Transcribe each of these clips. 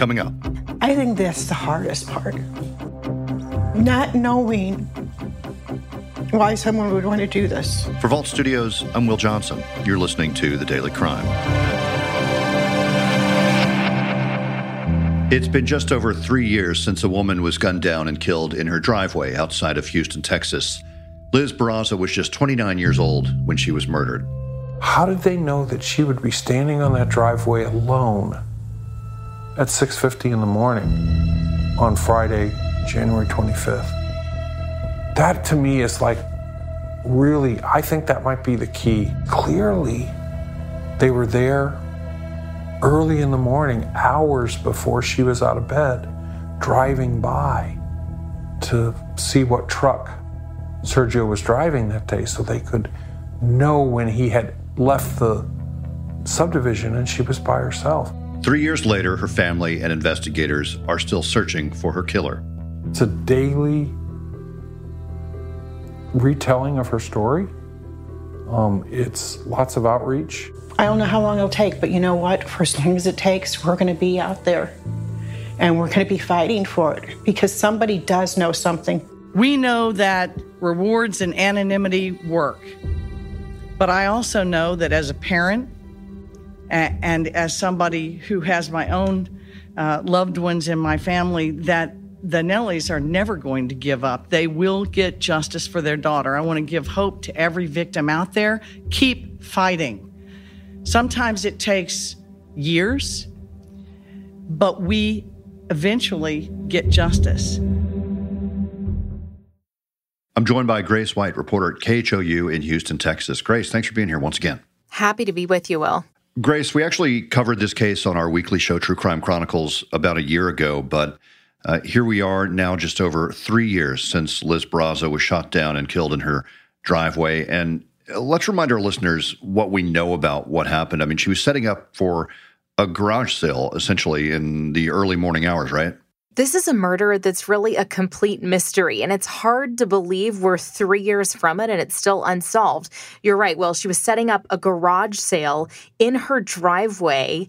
coming up. I think that's the hardest part. Not knowing why someone would want to do this. For Vault Studios, I'm Will Johnson. You're listening to The Daily Crime. It's been just over three years since a woman was gunned down and killed in her driveway outside of Houston, Texas. Liz Barraza was just 29 years old when she was murdered. How did they know that she would be standing on that driveway alone at 6:50 in the morning on Friday, January 25th? That to me is like really I think that might be the key. Clearly they were there early in the morning, hours before she was out of bed, driving by to see what truck Sergio was driving that day so they could know when he had left the subdivision and she was by herself. Three years later, her family and investigators are still searching for her killer. It's a daily retelling of her story. Um, it's lots of outreach. I don't know how long it'll take, but you know what? For as long as it takes, we're going to be out there and we're going to be fighting for it because somebody does know something. We know that rewards and anonymity work. But I also know that as a parent and as somebody who has my own uh, loved ones in my family, that the Nuelles are never going to give up. They will get justice for their daughter. I want to give hope to every victim out there. Keep fighting. Sometimes it takes years, but we eventually get justice. I'm joined by Grace White, reporter at KHOU in Houston, Texas. Grace, thanks for being here once again. Happy to be with you, Will. Grace, we actually covered this case on our weekly show, True Crime Chronicles, about a year ago, but uh, here we are now, just over three years since Liz Barraza was shot down and killed in her driveway. And let's remind our listeners what we know about what happened. I mean, she was setting up for a garage sale essentially in the early morning hours, right? This is a murder that's really a complete mystery, and it's hard to believe we're three years from it and it's still unsolved. You're right. Well, she was setting up a garage sale in her driveway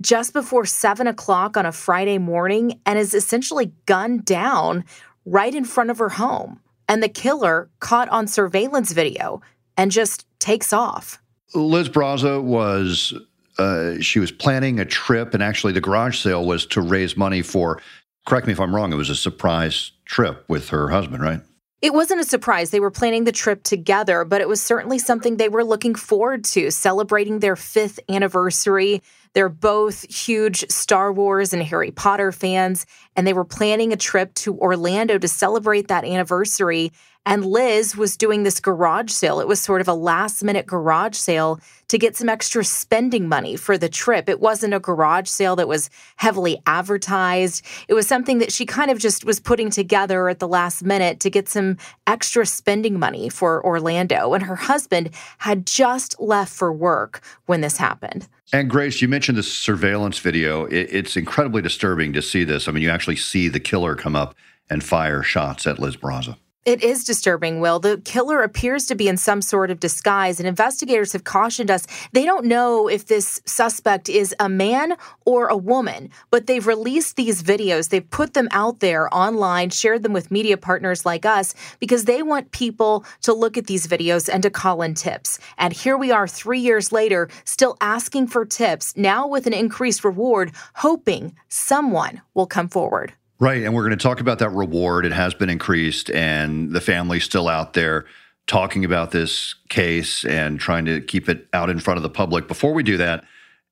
just before seven o'clock on a Friday morning and is essentially gunned down right in front of her home. And the killer caught on surveillance video and just takes off. Liz Barraza was uh, she was planning a trip, and actually, the garage sale was to raise money for. Correct me if I'm wrong. It was a surprise trip with her husband, right? It wasn't a surprise. They were planning the trip together, but it was certainly something they were looking forward to, celebrating their fifth anniversary. They're both huge Star Wars and Harry Potter fans, and they were planning a trip to Orlando to celebrate that anniversary. And Liz was doing this garage sale. It was sort of a last minute garage sale to get some extra spending money for the trip. It wasn't a garage sale that was heavily advertised. It was something that she kind of just was putting together at the last minute to get some extra spending money for Orlando. And her husband had just left for work when this happened. And Grace, you mentioned the surveillance video. it's incredibly disturbing to see this. I mean, you actually see the killer come up and fire shots at Liz Barraza. It is disturbing, Will. The killer appears to be in some sort of disguise, and investigators have cautioned us they don't know if this suspect is a man or a woman, but they've released these videos. They've put them out there online, shared them with media partners like us, because they want people to look at these videos and to call in tips. And here we are three years later, still asking for tips, now with an increased reward, hoping someone will come forward. Right. And we're going to talk about that reward. It has been increased, and the family's still out there talking about this case and trying to keep it out in front of the public. Before we do that,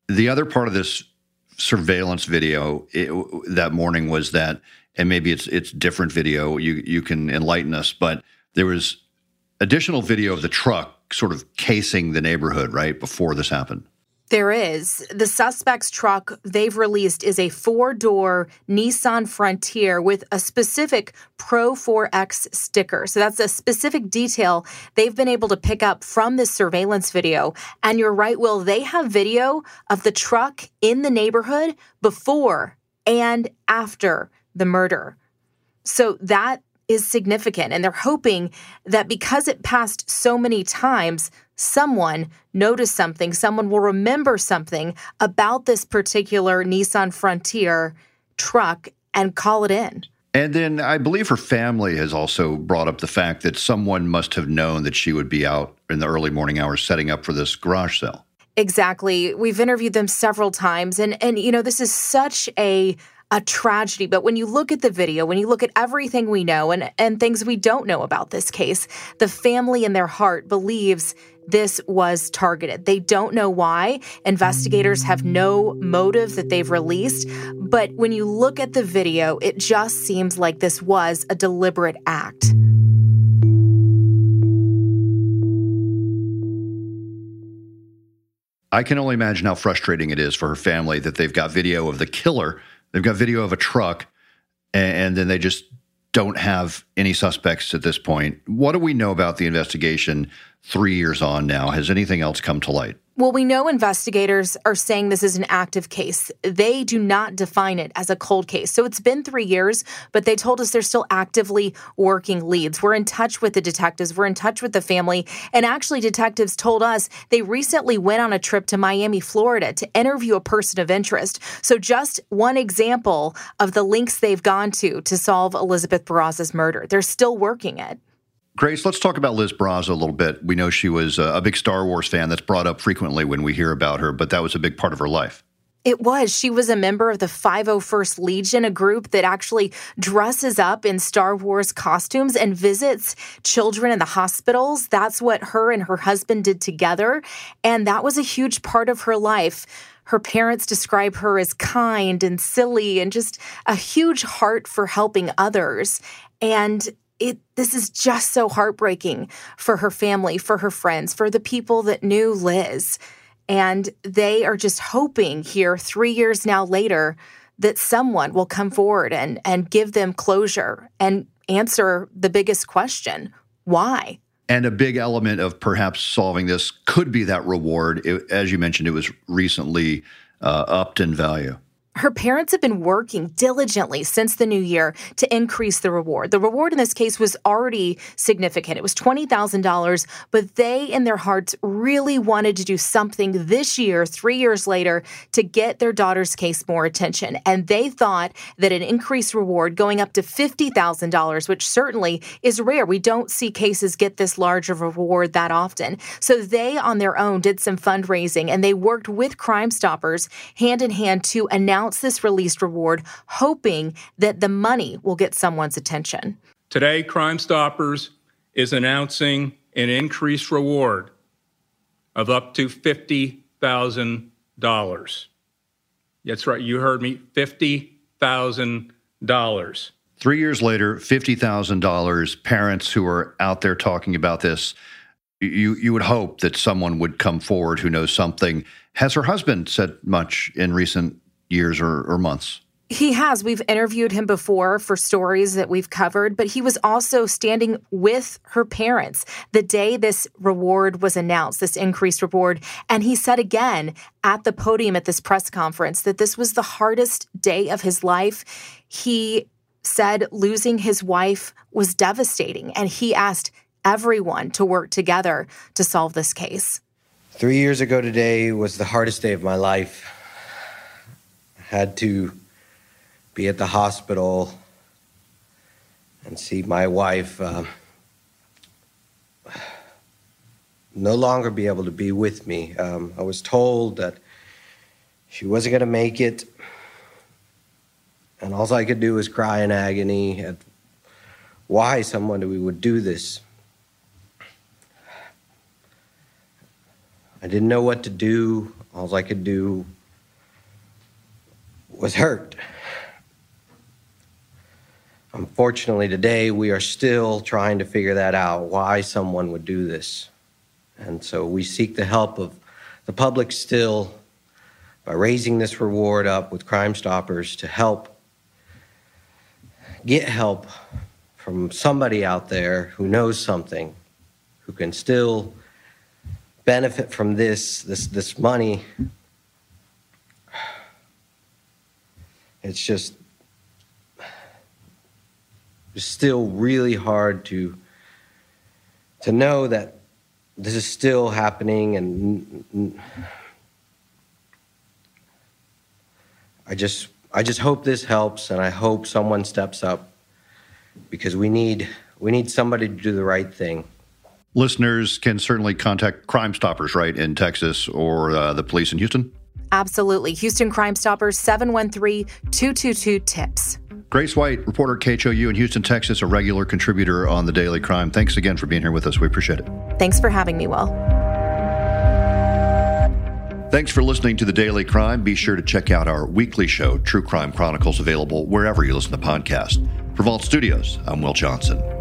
the other part of this surveillance video it, that morning was that, and maybe it's it's different video. You you can enlighten us, but there was additional video of the truck sort of casing the neighborhood right before this happened. There is. The suspect's truck they've released is a four door Nissan Frontier with a specific Pro 4X sticker. So that's a specific detail they've been able to pick up from this surveillance video. And you're right, Will, they have video of the truck in the neighborhood before and after the murder. So that is significant. And they're hoping that because it passed so many times, someone noticed something, someone will remember something about this particular Nissan Frontier truck and call it in. And then I believe her family has also brought up the fact that someone must have known that she would be out in the early morning hours setting up for this garage sale. Exactly. We've interviewed them several times and and you know this is such a a tragedy. But when you look at the video, when you look at everything we know and, and things we don't know about this case, the family in their heart believes this was targeted. They don't know why. Investigators have no motive that they've released. But when you look at the video, it just seems like this was a deliberate act. I can only imagine how frustrating it is for her family that they've got video of the killer, they've got video of a truck, and, then they just don't have any suspects at this point. What do we know about the investigation three years on now? Has anything else come to light? Well, we know investigators are saying this is an active case. They do not define it as a cold case. So it's been three years, but they told us they're still actively working leads. We're in touch with the detectives, we're in touch with the family. And actually, detectives told us they recently went on a trip to Miami, Florida to interview a person of interest. So, just one example of the links they've gone to to solve Elizabeth Barraza's murder. They're still working it. Grace, let's talk about Liz Barraza a little bit. We know she was a big Star Wars fan that's brought up frequently when we hear about her, but that was a big part of her life. It was. She was a member of the 501st Legion, a group that actually dresses up in Star Wars costumes and visits children in the hospitals. That's what her and her husband did together. And that was a huge part of her life. Her parents describe her as kind and silly and just a huge heart for helping others. And it this is just so heartbreaking for her family, for her friends, for the people that knew Liz. And they are just hoping here 3 years now later that someone will come forward and and give them closure and answer the biggest question, why? And a big element of perhaps solving this could be that reward. It, as you mentioned, it was recently uh, upped in value. Her parents have been working diligently since the new year to increase the reward. The reward in this case was already significant. It was $20,000, but they, in their hearts, really wanted to do something this year, three years later, to get their daughter's case more attention. And they thought that an increased reward going up to $50,000, which certainly is rare. We don't see cases get this large of reward that often. So they, on their own, did some fundraising and they worked with Crime Stoppers hand in hand to announce announce this released reward, hoping that the money will get someone's attention. Today, Crime Stoppers is announcing an increased reward of up to $50,000. That's right, you heard me $50,000. Three years later, $50,000. Parents who are out there talking about this, you, you would hope that someone would come forward who knows something. Has her husband said much in recent years or, or months? He has. We've interviewed him before for stories that we've covered, but he was also standing with her parents the day this reward was announced, this increased reward. And he said again at the podium at this press conference that this was the hardest day of his life. He said losing his wife was devastating, and he asked everyone to work together to solve this case. Three years ago today was the hardest day of my life had to be at the hospital and see my wife uh, no longer be able to be with me. Um, I was told that she wasn't going to make it, and all I could do was cry in agony at why someone would do this. I didn't know what to do. All I could do was hurt. Unfortunately, today we are still trying to figure that out why someone would do this. And so we seek the help of the public still by raising this reward up with Crime Stoppers to help get help from somebody out there who knows something, who can still benefit from this, this, this money it's just it's still really hard to to know that this is still happening and I just I just hope this helps, and I hope someone steps up because we need we need somebody to do the right thing. Listeners can certainly contact Crime Stoppers, right, in Texas or uh, the police in Houston? Absolutely. Houston Crime Stoppers, 713 222 TIPS. Grace White, reporter KHOU in Houston, Texas, a regular contributor on the Daily Crime. Thanks again for being here with us. We appreciate it. Thanks for having me, Will. Thanks for listening to the Daily Crime. Be sure to check out our weekly show, True Crime Chronicles, available wherever you listen to podcasts. For Vault Studios, I'm Will Johnson.